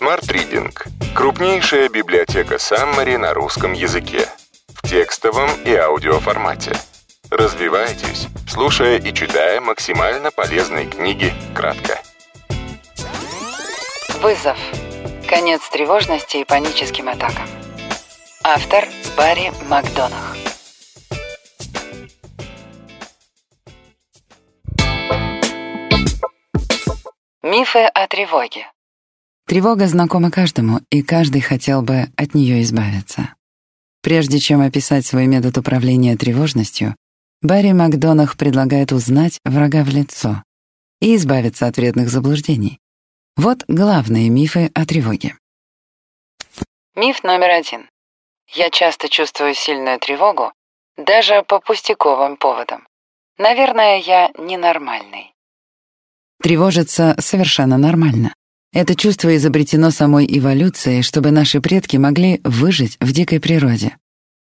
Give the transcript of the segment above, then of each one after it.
Smart Reading – крупнейшая библиотека Саммари на русском языке. В текстовом и аудиоформате. Развивайтесь, слушая и читая максимально полезные книги кратко. Вызов. Конец тревожности и паническим атакам. Автор Барри Макдонах. Мифы о тревоге. Тревога знакома каждому, и каждый хотел бы от нее избавиться. Прежде чем описать свой метод управления тревожностью, Барри Макдонах предлагает узнать врага в лицо и избавиться от вредных заблуждений. Вот главные мифы о тревоге. Миф номер один. Я часто чувствую сильную тревогу, даже по пустяковым поводам. Наверное, я ненормальный. Тревожиться совершенно нормально. Это чувство изобретено самой эволюцией, чтобы наши предки могли выжить в дикой природе.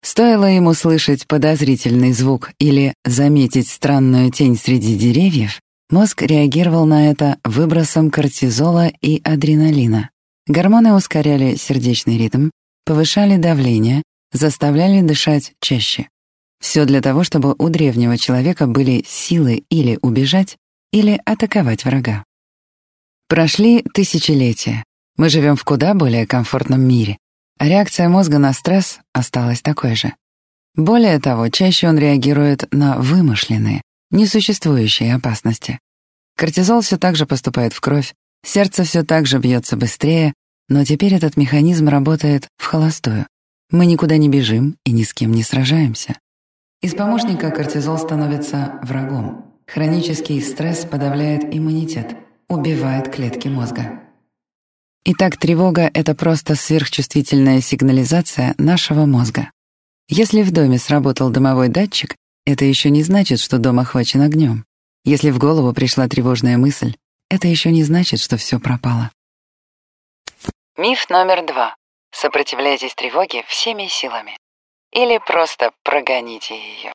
Стоило ему слышать подозрительный звук или заметить странную тень среди деревьев, мозг реагировал на это выбросом кортизола и адреналина. Гормоны ускоряли сердечный ритм, повышали давление, заставляли дышать чаще. Все для того, чтобы у древнего человека были силы или убежать, или атаковать врага. Прошли тысячелетия. Мы живем в куда более комфортном мире. А реакция мозга на стресс осталась такой же. Более того, чаще он реагирует на вымышленные, несуществующие опасности. Кортизол все так же поступает в кровь, сердце все так же бьется быстрее, но теперь этот механизм работает в холостую. Мы никуда не бежим и ни с кем не сражаемся. Из помощника кортизол становится врагом. Хронический стресс подавляет иммунитет, убивает клетки мозга. Итак, тревога — это просто сверхчувствительная сигнализация нашего мозга. Если в доме сработал дымовой датчик, это еще не значит, что дом охвачен огнем. Если в голову пришла тревожная мысль, это еще не значит, что все пропало. Миф номер два. Сопротивляйтесь тревоге всеми силами. Или просто прогоните ее.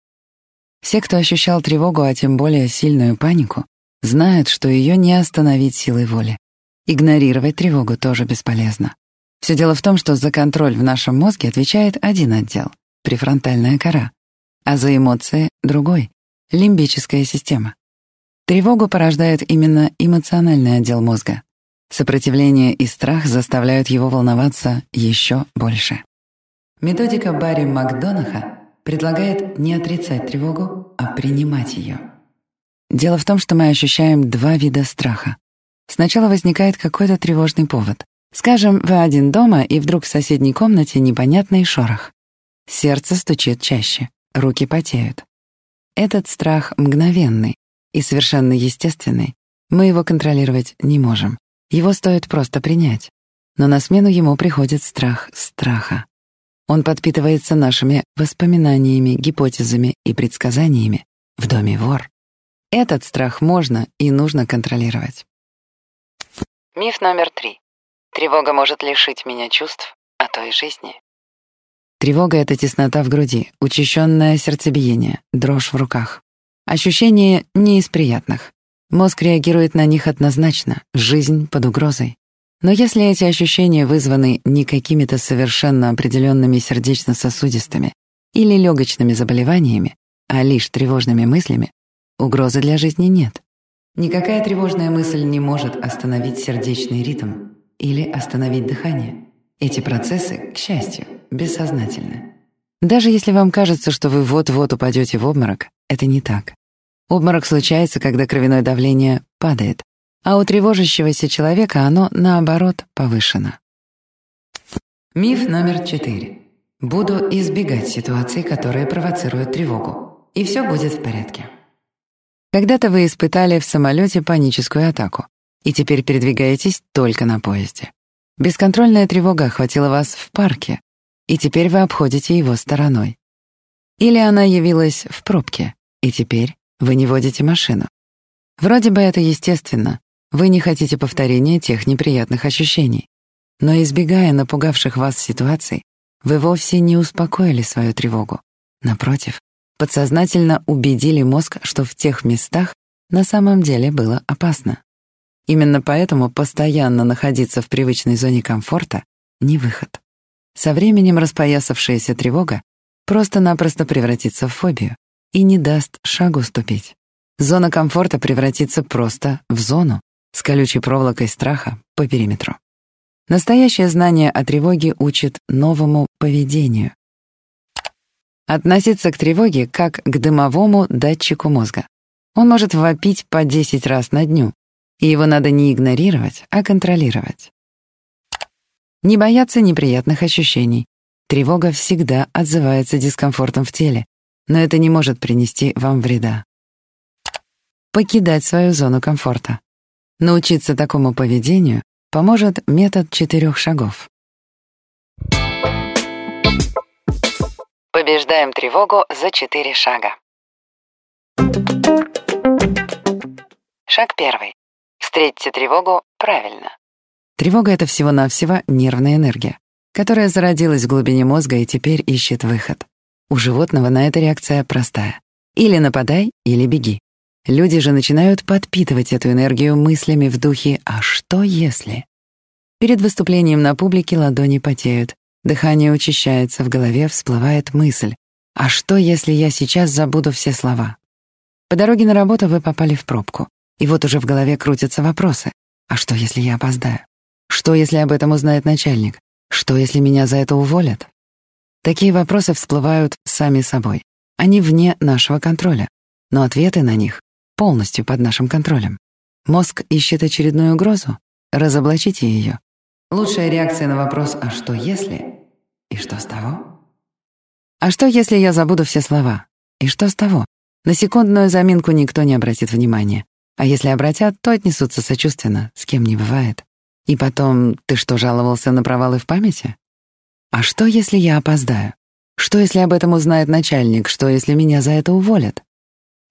Все, кто ощущал тревогу, а тем более сильную панику, знают, что ее не остановить силой воли. Игнорировать тревогу тоже бесполезно. Все дело в том, что за контроль в нашем мозге отвечает один отдел — префронтальная кора, а за эмоции — другой — лимбическая система. Тревогу порождает именно эмоциональный отдел мозга. Сопротивление и страх заставляют его волноваться еще больше. Методика Барри Макдонаха предлагает не отрицать тревогу, а принимать ее. Дело в том, что мы ощущаем два вида страха. Сначала возникает какой-то тревожный повод. Скажем, вы один дома, и вдруг в соседней комнате непонятный шорох. Сердце стучит чаще, руки потеют. Этот страх мгновенный и совершенно естественный. Мы его контролировать не можем. Его стоит просто принять. Но на смену ему приходит страх страха. Он подпитывается нашими воспоминаниями, гипотезами и предсказаниями. В доме вор. Этот страх можно и нужно контролировать. Миф номер три. Тревога может лишить меня чувств, а то и жизни. Тревога — это теснота в груди, учащенное сердцебиение, дрожь в руках. Ощущения не из приятных. Мозг реагирует на них однозначно, жизнь под угрозой. Но если эти ощущения вызваны не какими-то совершенно определенными сердечно-сосудистыми или легочными заболеваниями, а лишь тревожными мыслями, угрозы для жизни нет. Никакая тревожная мысль не может остановить сердечный ритм или остановить дыхание. Эти процессы, к счастью, бессознательны. Даже если вам кажется, что вы вот-вот упадете в обморок, это не так. Обморок случается, когда кровяное давление падает, а у тревожащегося человека оно, наоборот, повышено. Миф номер четыре. Буду избегать ситуаций, которые провоцируют тревогу, и все будет в порядке. Когда-то вы испытали в самолете паническую атаку, и теперь передвигаетесь только на поезде. Бесконтрольная тревога охватила вас в парке, и теперь вы обходите его стороной. Или она явилась в пробке, и теперь вы не водите машину. Вроде бы это естественно, вы не хотите повторения тех неприятных ощущений. Но избегая напугавших вас ситуаций, вы вовсе не успокоили свою тревогу. Напротив, подсознательно убедили мозг, что в тех местах на самом деле было опасно. Именно поэтому постоянно находиться в привычной зоне комфорта — не выход. Со временем распоясавшаяся тревога просто-напросто превратится в фобию и не даст шагу ступить. Зона комфорта превратится просто в зону с колючей проволокой страха по периметру. Настоящее знание о тревоге учит новому поведению. Относиться к тревоге как к дымовому датчику мозга. Он может вопить по 10 раз на дню, и его надо не игнорировать, а контролировать. Не бояться неприятных ощущений. Тревога всегда отзывается дискомфортом в теле, но это не может принести вам вреда. Покидать свою зону комфорта. Научиться такому поведению поможет метод четырех шагов. Побеждаем тревогу за четыре шага. Шаг первый. Встретьте тревогу правильно. Тревога — это всего-навсего нервная энергия, которая зародилась в глубине мозга и теперь ищет выход. У животного на это реакция простая. Или нападай, или беги. Люди же начинают подпитывать эту энергию мыслями в духе «а что если?». Перед выступлением на публике ладони потеют, дыхание учащается, в голове всплывает мысль «а что, если я сейчас забуду все слова?». По дороге на работу вы попали в пробку, и вот уже в голове крутятся вопросы «а что, если я опоздаю?». Что, если об этом узнает начальник? Что, если меня за это уволят? Такие вопросы всплывают сами собой. Они вне нашего контроля, но ответы на них полностью под нашим контролем. Мозг ищет очередную угрозу? Разоблачите ее. Лучшая реакция на вопрос «а что если?» И что с того? А что, если я забуду все слова? И что с того? На секундную заминку никто не обратит внимания. А если обратят, то отнесутся сочувственно, с кем не бывает. И потом, ты что, жаловался на провалы в памяти? А что, если я опоздаю? Что, если об этом узнает начальник? Что, если меня за это уволят?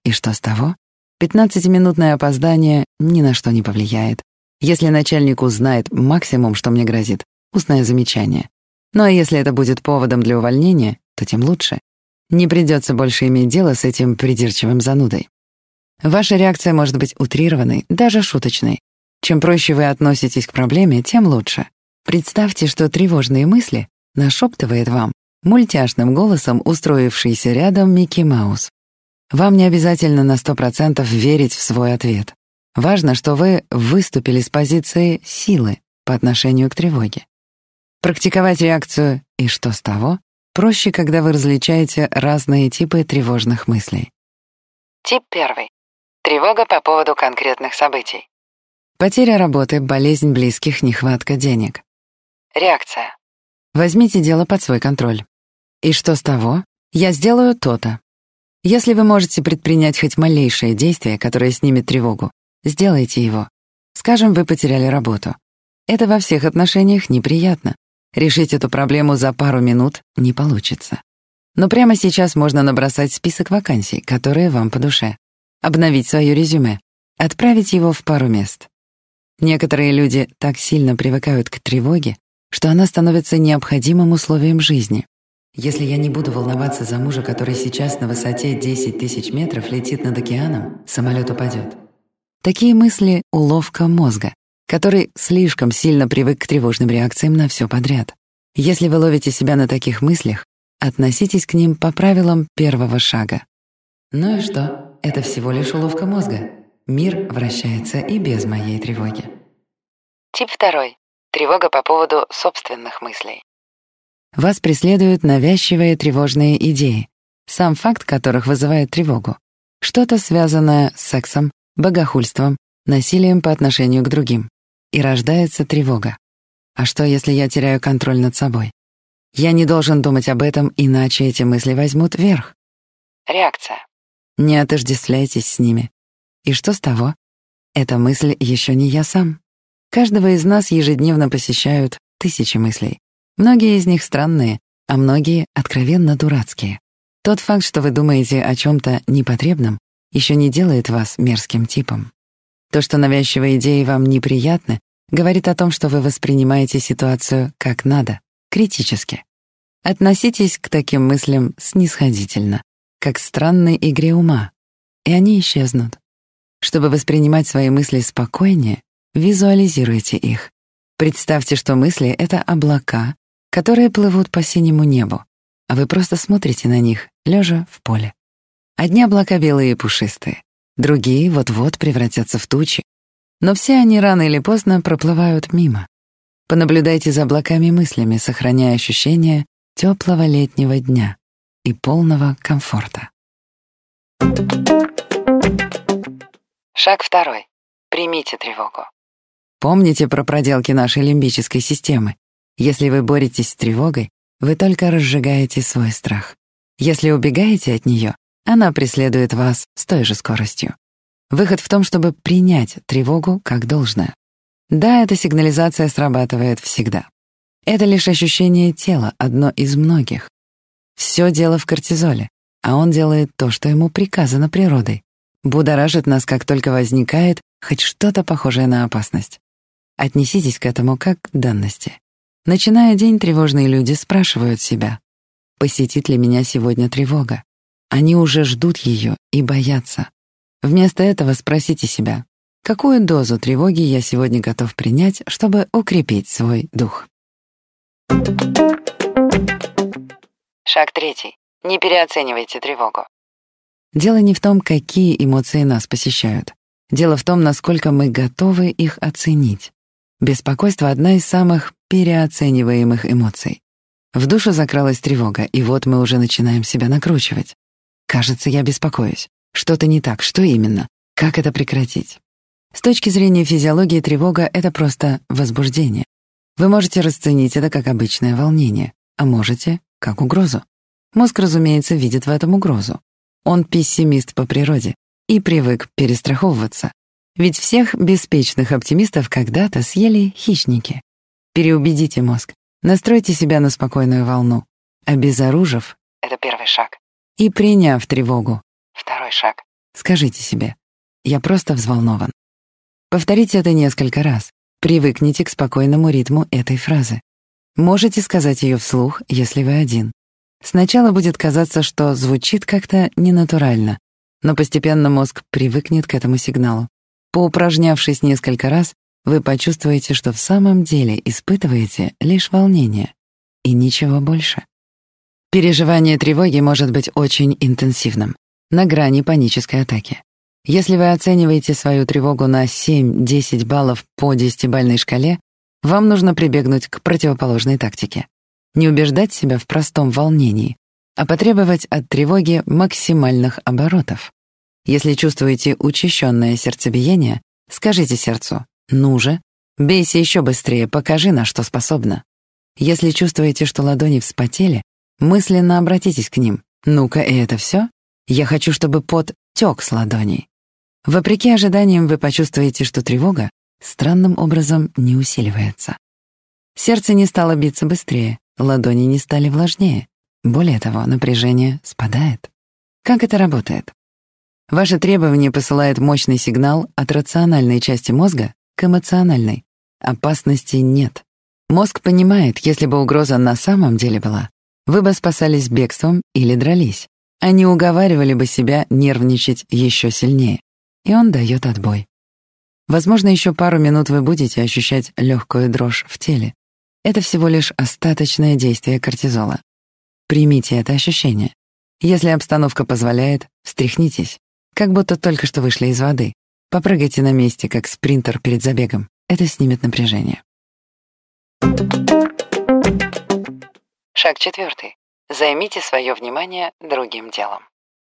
И что с того? Пятнадцатиминутное опоздание ни на что не повлияет. Если начальник узнает максимум, что мне грозит, устное замечание. Ну а если это будет поводом для увольнения, то тем лучше. Не придется больше иметь дело с этим придирчивым занудой. Ваша реакция может быть утрированной, даже шуточной, чем проще вы относитесь к проблеме, тем лучше. Представьте, что тревожные мысли нашептывает вам мультяшным голосом устроившийся рядом Микки Маус. Вам не обязательно на 100% верить в свой ответ. Важно, что вы выступили с позиции силы по отношению к тревоге. Практиковать реакцию «и что с того?» проще, когда вы различаете разные типы тревожных мыслей. Тип первый. Тревога по поводу конкретных событий. Потеря работы, болезнь близких, нехватка денег. Реакция. Возьмите дело под свой контроль. И что с того? Я сделаю то-то. Если вы можете предпринять хоть малейшее действие, которое снимет тревогу, сделайте его. Скажем, вы потеряли работу. Это во всех отношениях неприятно. Решить эту проблему за пару минут не получится. Но прямо сейчас можно набросать список вакансий, которые вам по душе. Обновить свое резюме. Отправить его в пару мест. Некоторые люди так сильно привыкают к тревоге, что она становится необходимым условием жизни. Если я не буду волноваться за мужа, который сейчас на высоте 10 тысяч метров летит над океаном, самолет упадет. Такие мысли — уловка мозга, который слишком сильно привык к тревожным реакциям на все подряд. Если вы ловите себя на таких мыслях, относитесь к ним по правилам первого шага. Ну и что? Это всего лишь уловка мозга. Мир вращается и без моей тревоги. Тип второй. Тревога по поводу собственных мыслей. Вас преследуют навязчивые тревожные идеи, сам факт которых вызывает тревогу. Что-то связанное с сексом, богохульством, насилием по отношению к другим. И рождается тревога. А что, если я теряю контроль над собой? Я не должен думать об этом, иначе эти мысли возьмут верх. Реакция. Не отождествляйтесь с ними. И что с того? Эта мысль еще не я сам. Каждого из нас ежедневно посещают тысячи мыслей. Многие из них странные, а многие откровенно дурацкие. Тот факт, что вы думаете о чем-то непотребном, еще не делает вас мерзким типом. То, что навязчивые идеи вам неприятны, говорит о том, что вы воспринимаете ситуацию как надо, критически. Относитесь к таким мыслям снисходительно, как к странной игре ума, и они исчезнут. Чтобы воспринимать свои мысли спокойнее, Визуализируйте их. Представьте, что мысли — это облака, которые плывут по синему небу, а вы просто смотрите на них, лежа в поле. Одни облака белые и пушистые, другие вот-вот превратятся в тучи, но все они рано или поздно проплывают мимо. Понаблюдайте за облаками мыслями, сохраняя ощущение теплого летнего дня и полного комфорта. Шаг второй. Примите тревогу. Помните про проделки нашей лимбической системы. Если вы боретесь с тревогой, вы только разжигаете свой страх. Если убегаете от нее, она преследует вас с той же скоростью. Выход в том, чтобы принять тревогу как должное. Да, эта сигнализация срабатывает всегда. Это лишь ощущение тела, одно из многих. Все дело в кортизоле, а он делает то, что ему приказано природой. Будоражит нас, как только возникает хоть что-то похожее на опасность. Отнеситесь к этому как к данности. Начиная день, тревожные люди спрашивают себя, посетит ли меня сегодня тревога? Они уже ждут ее и боятся. Вместо этого спросите себя, какую дозу тревоги я сегодня готов принять, чтобы укрепить свой дух. Шаг третий. Не переоценивайте тревогу. Дело не в том, какие эмоции нас посещают. Дело в том, насколько мы готовы их оценить. Беспокойство — одна из самых переоцениваемых эмоций. В душу закралась тревога, и вот мы уже начинаем себя накручивать. Кажется, я беспокоюсь. Что-то не так, что именно? Как это прекратить? С точки зрения физиологии тревога — это просто возбуждение. Вы можете расценить это как обычное волнение, а можете — как угрозу. Мозг, разумеется, видит в этом угрозу. Он пессимист по природе и привык перестраховываться. Ведь всех беспечных оптимистов когда-то съели хищники. Переубедите мозг, настройте себя на спокойную волну, обезоружив — это первый шаг. И приняв тревогу, Второй шаг. Скажите себе, я просто взволнован. Повторите это несколько раз. Привыкните к спокойному ритму этой фразы. Можете сказать ее вслух, если вы один. Сначала будет казаться, что звучит как-то ненатурально, но постепенно мозг привыкнет к этому сигналу. Поупражнявшись несколько раз, вы почувствуете, что в самом деле испытываете лишь волнение и ничего больше. Переживание тревоги может быть очень интенсивным на грани панической атаки. Если вы оцениваете свою тревогу на 7-10 баллов по десятибальной шкале, вам нужно прибегнуть к противоположной тактике. Не убеждать себя в простом волнении, а потребовать от тревоги максимальных оборотов. Если чувствуете учащенное сердцебиение, скажите сердцу «Ну же, бейся еще быстрее, покажи, на что способна». Если чувствуете, что ладони вспотели, мысленно обратитесь к ним «Ну-ка, и это все? Я хочу, чтобы пот тек с ладоней. Вопреки ожиданиям вы почувствуете, что тревога странным образом не усиливается. Сердце не стало биться быстрее, ладони не стали влажнее. Более того, напряжение спадает. Как это работает? Ваше требование посылает мощный сигнал от рациональной части мозга к эмоциональной. Опасности нет. Мозг понимает, если бы угроза на самом деле была, вы бы спасались бегством или дрались они уговаривали бы себя нервничать еще сильнее. И он дает отбой. Возможно, еще пару минут вы будете ощущать легкую дрожь в теле. Это всего лишь остаточное действие кортизола. Примите это ощущение. Если обстановка позволяет, встряхнитесь, как будто только что вышли из воды. Попрыгайте на месте, как спринтер перед забегом. Это снимет напряжение. Шаг четвертый. Займите свое внимание другим делом.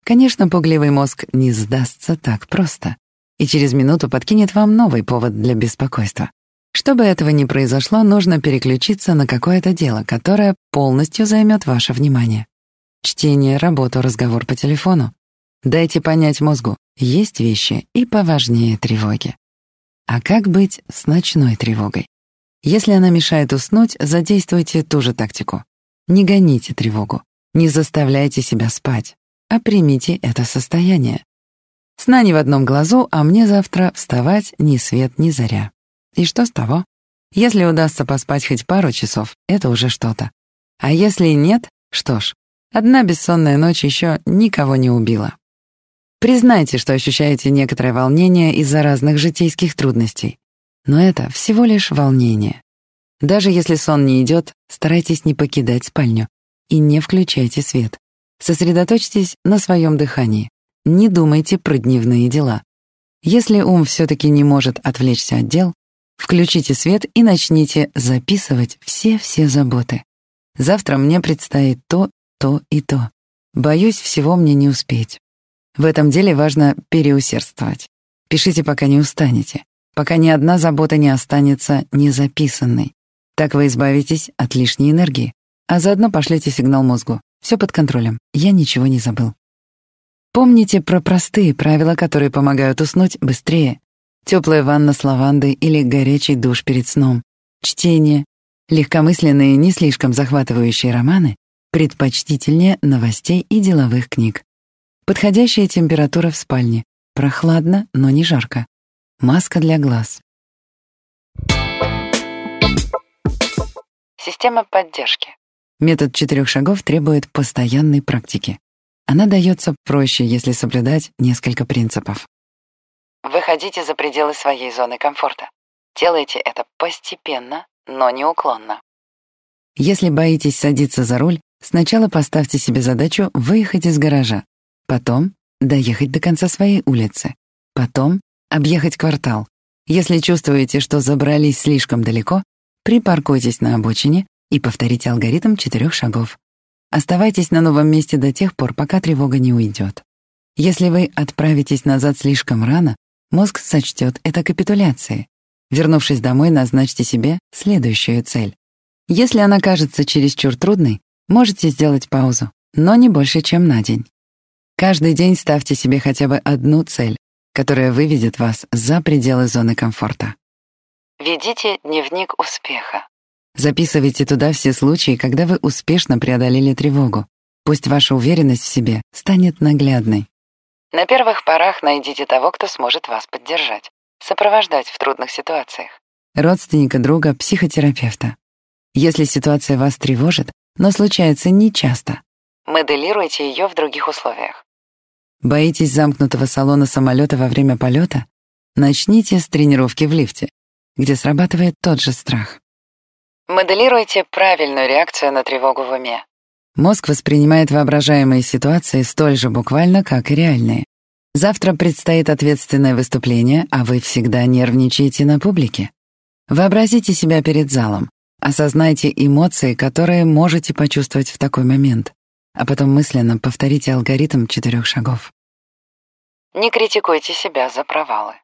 Конечно, пугливый мозг не сдастся так просто и через минуту подкинет вам новый повод для беспокойства. Чтобы этого не произошло, нужно переключиться на какое-то дело, которое полностью займет ваше внимание. Чтение, работу, разговор по телефону. Дайте понять мозгу, есть вещи и поважнее тревоги. А как быть с ночной тревогой? Если она мешает уснуть, задействуйте ту же тактику. Не гоните тревогу, не заставляйте себя спать, а примите это состояние. Сна не в одном глазу, а мне завтра вставать ни свет, ни заря. И что с того? Если удастся поспать хоть пару часов, это уже что-то. А если нет, что ж, одна бессонная ночь еще никого не убила. Признайте, что ощущаете некоторое волнение из-за разных житейских трудностей. Но это всего лишь волнение. Даже если сон не идет, старайтесь не покидать спальню и не включайте свет. Сосредоточьтесь на своем дыхании. Не думайте про дневные дела. Если ум все-таки не может отвлечься от дел, включите свет и начните записывать все-все заботы. Завтра мне предстоит то, то и то. Боюсь, всего мне не успеть. В этом деле важно переусердствовать. Пишите, пока не устанете, пока ни одна забота не останется незаписанной. Так вы избавитесь от лишней энергии, а заодно пошлете сигнал мозгу. Все под контролем, я ничего не забыл. Помните про простые правила, которые помогают уснуть быстрее. Теплая ванна с лавандой или горячий душ перед сном. Чтение. Легкомысленные, не слишком захватывающие романы предпочтительнее новостей и деловых книг. Подходящая температура в спальне. Прохладно, но не жарко. Маска для глаз. Система поддержки. Метод четырех шагов требует постоянной практики. Она дается проще, если соблюдать несколько принципов. Выходите за пределы своей зоны комфорта. Делайте это постепенно, но неуклонно. Если боитесь садиться за руль, сначала поставьте себе задачу выехать из гаража, потом доехать до конца своей улицы, потом объехать квартал. Если чувствуете, что забрались слишком далеко, припаркуйтесь на обочине и повторите алгоритм четырех шагов. Оставайтесь на новом месте до тех пор, пока тревога не уйдет. Если вы отправитесь назад слишком рано, мозг сочтет это капитуляцией. Вернувшись домой, назначьте себе следующую цель. Если она кажется чересчур трудной, можете сделать паузу, но не больше, чем на день. Каждый день ставьте себе хотя бы одну цель, которая выведет вас за пределы зоны комфорта. Ведите дневник успеха. Записывайте туда все случаи, когда вы успешно преодолели тревогу. Пусть ваша уверенность в себе станет наглядной. На первых порах найдите того, кто сможет вас поддержать, сопровождать в трудных ситуациях. Родственника, друга, психотерапевта. Если ситуация вас тревожит, но случается нечасто. Моделируйте ее в других условиях. Боитесь замкнутого салона самолета во время полета? Начните с тренировки в лифте, где срабатывает тот же страх. Моделируйте правильную реакцию на тревогу в уме. Мозг воспринимает воображаемые ситуации столь же буквально, как и реальные. Завтра предстоит ответственное выступление, а вы всегда нервничаете на публике. Вообразите себя перед залом, осознайте эмоции, которые можете почувствовать в такой момент, а потом мысленно повторите алгоритм четырех шагов. Не критикуйте себя за провалы.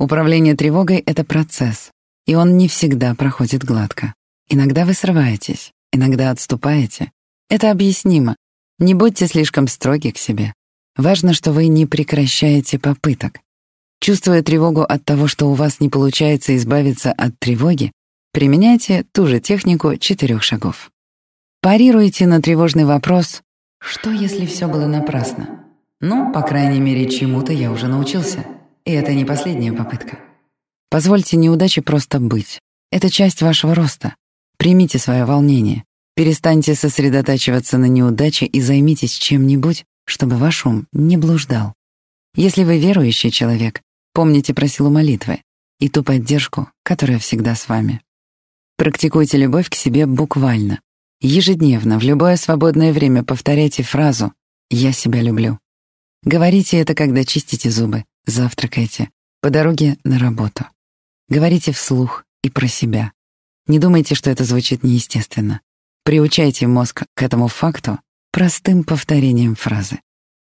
Управление тревогой — это процесс, и он не всегда проходит гладко. Иногда вы срываетесь, иногда отступаете. Это объяснимо. Не будьте слишком строги к себе. Важно, что вы не прекращаете попыток. Чувствуя тревогу от того, что у вас не получается избавиться от тревоги, применяйте ту же технику четырех шагов. Парируйте на тревожный вопрос «Что, если все было напрасно?» Ну, по крайней мере, чему-то я уже научился. И это не последняя попытка. Позвольте неудаче просто быть. Это часть вашего роста. Примите свое волнение, перестаньте сосредотачиваться на неудаче и займитесь чем-нибудь, чтобы ваш ум не блуждал. Если вы верующий человек, помните про силу молитвы и ту поддержку, которая всегда с вами. Практикуйте любовь к себе буквально. Ежедневно, в любое свободное время повторяйте фразу «Я себя люблю». Говорите это, когда чистите зубы, завтракаете, по дороге на работу. Говорите вслух и про себя. Не думайте, что это звучит неестественно. Приучайте мозг к этому факту простым повторением фразы.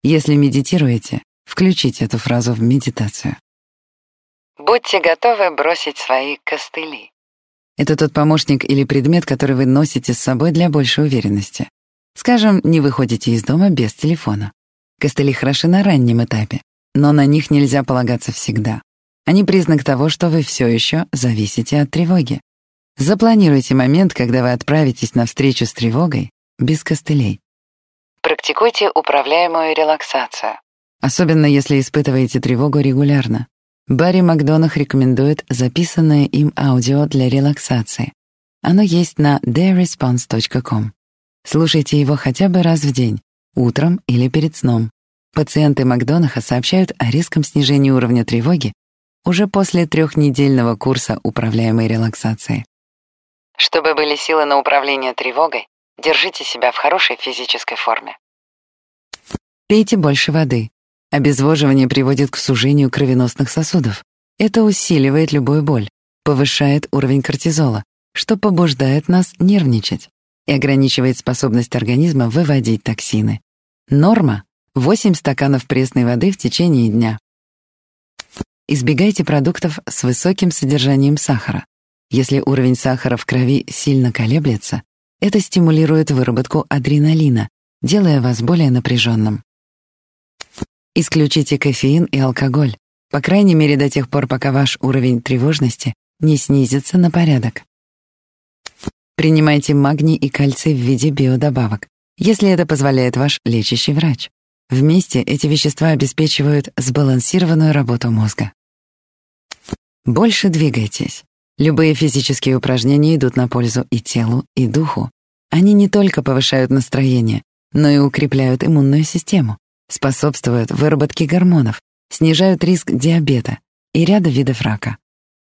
Если медитируете, включите эту фразу в медитацию. Будьте готовы бросить свои костыли. Это тот помощник или предмет, который вы носите с собой для большей уверенности. Скажем, не выходите из дома без телефона. Костыли хороши на раннем этапе, но на них нельзя полагаться всегда. Они признак того, что вы все еще зависите от тревоги. Запланируйте момент, когда вы отправитесь на встречу с тревогой без костылей. Практикуйте управляемую релаксацию. Особенно если испытываете тревогу регулярно. Барри Макдонах рекомендует записанное им аудио для релаксации. Оно есть на theresponse.com. Слушайте его хотя бы раз в день, утром или перед сном. Пациенты Макдонаха сообщают о резком снижении уровня тревоги уже после трехнедельного курса управляемой релаксации. Чтобы были силы на управление тревогой, держите себя в хорошей физической форме. Пейте больше воды. Обезвоживание приводит к сужению кровеносных сосудов. Это усиливает любую боль, повышает уровень кортизола, что побуждает нас нервничать и ограничивает способность организма выводить токсины. Норма — 8 стаканов пресной воды в течение дня. Избегайте продуктов с высоким содержанием сахара. Если уровень сахара в крови сильно колеблется, это стимулирует выработку адреналина, делая вас более напряженным. Исключите кофеин и алкоголь, по крайней мере до тех пор, пока ваш уровень тревожности не снизится на порядок. Принимайте магний и кальций в виде биодобавок, если это позволяет ваш лечащий врач. Вместе эти вещества обеспечивают сбалансированную работу мозга. Больше двигайтесь. Любые физические упражнения идут на пользу и телу, и духу. Они не только повышают настроение, но и укрепляют иммунную систему, способствуют выработке гормонов, снижают риск диабета и ряда видов рака.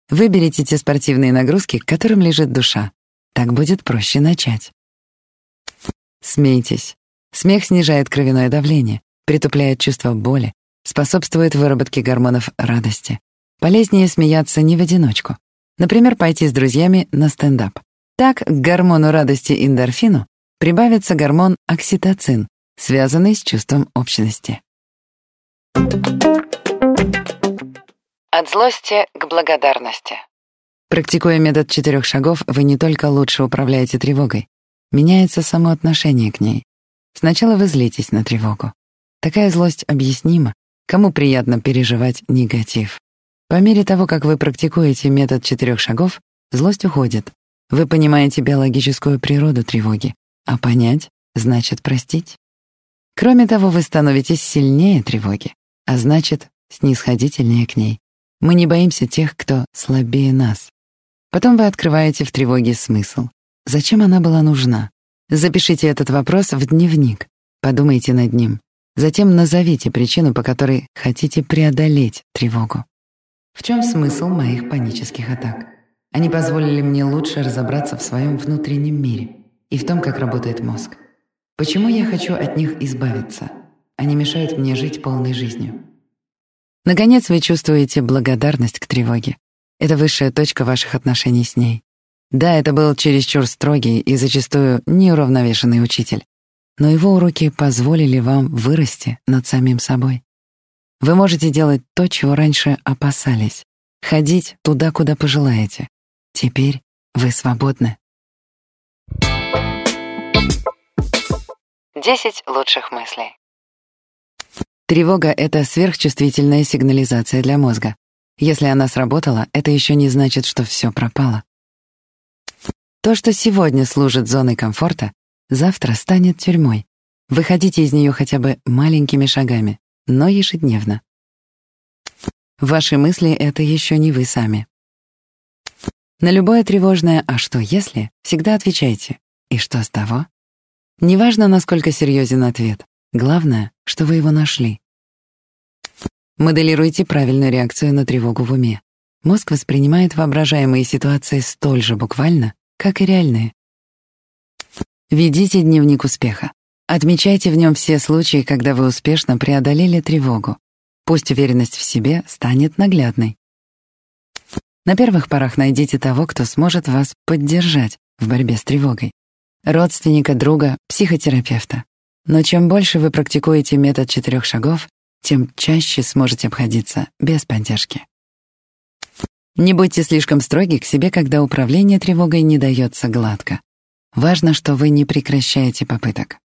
Выберите те спортивные нагрузки, к которым лежит душа. Так будет проще начать. Смейтесь. Смех снижает кровяное давление, притупляет чувство боли, способствует выработке гормонов радости. Полезнее смеяться не в одиночку. Например, пойти с друзьями на стендап. Так к гормону радости эндорфину прибавится гормон окситоцин, связанный с чувством общности. От злости к благодарности. Практикуя метод четырех шагов, вы не только лучше управляете тревогой, меняется само отношение к ней. Сначала вы злитесь на тревогу. Такая злость объяснима, кому приятно переживать негатив. По мере того, как вы практикуете метод четырех шагов, злость уходит. Вы понимаете биологическую природу тревоги, а понять значит простить. Кроме того, вы становитесь сильнее тревоги, а значит, снисходительнее к ней. Мы не боимся тех, кто слабее нас. Потом вы открываете в тревоге смысл. Зачем она была нужна? Запишите этот вопрос в дневник. Подумайте над ним. Затем назовите причину, по которой хотите преодолеть тревогу. В чем смысл моих панических атак? Они позволили мне лучше разобраться в своем внутреннем мире и в том, как работает мозг. Почему я хочу от них избавиться? Они мешают мне жить полной жизнью. Наконец, вы чувствуете благодарность к тревоге. Это высшая точка ваших отношений с ней. Да, это был чересчур строгий и зачастую неуравновешенный учитель, но его уроки позволили вам вырасти над самим собой. Вы можете делать то, чего раньше опасались, ходить туда, куда пожелаете. Теперь вы свободны. 10 лучших мыслей. Тревога — это сверхчувствительная сигнализация для мозга. Если она сработала, это еще не значит, что все пропало. То, что сегодня служит зоной комфорта, завтра станет тюрьмой. Выходите из нее хотя бы маленькими шагами, но ежедневно. Ваши мысли — это еще не вы сами. На любое тревожное «а что если?» всегда отвечайте «и что с того?» Неважно, насколько серьезен ответ, главное, что вы его нашли. Моделируйте правильную реакцию на тревогу в уме. Мозг воспринимает воображаемые ситуации столь же буквально, как и реальные. Ведите дневник успеха. Отмечайте в нем все случаи, когда вы успешно преодолели тревогу. Пусть уверенность в себе станет наглядной. На первых порах найдите того, кто сможет вас поддержать в борьбе с тревогой родственника, друга, психотерапевта. Но чем больше вы практикуете метод четырех шагов, тем чаще сможете обходиться без поддержки. Не будьте слишком строги к себе, когда управление тревогой не дается гладко. Важно, что вы не прекращаете попыток.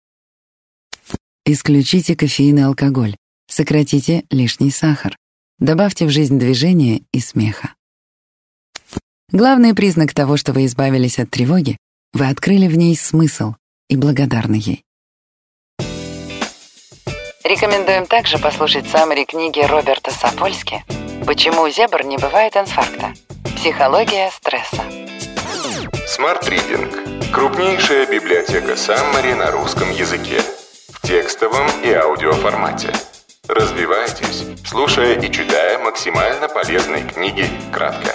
Исключите кофеин и алкоголь, сократите лишний сахар, добавьте в жизнь движения и смеха. Главный признак того, что вы избавились от тревоги, вы открыли в ней смысл и благодарны ей. Рекомендуем также послушать саммари книги Роберта Сапольски «Почему у зебр не бывает инфаркта? Психология стресса». Smart Reading – крупнейшая библиотека Саммари на русском языке в текстовом и аудиоформате. Развивайтесь, слушая и читая максимально полезные книги кратко.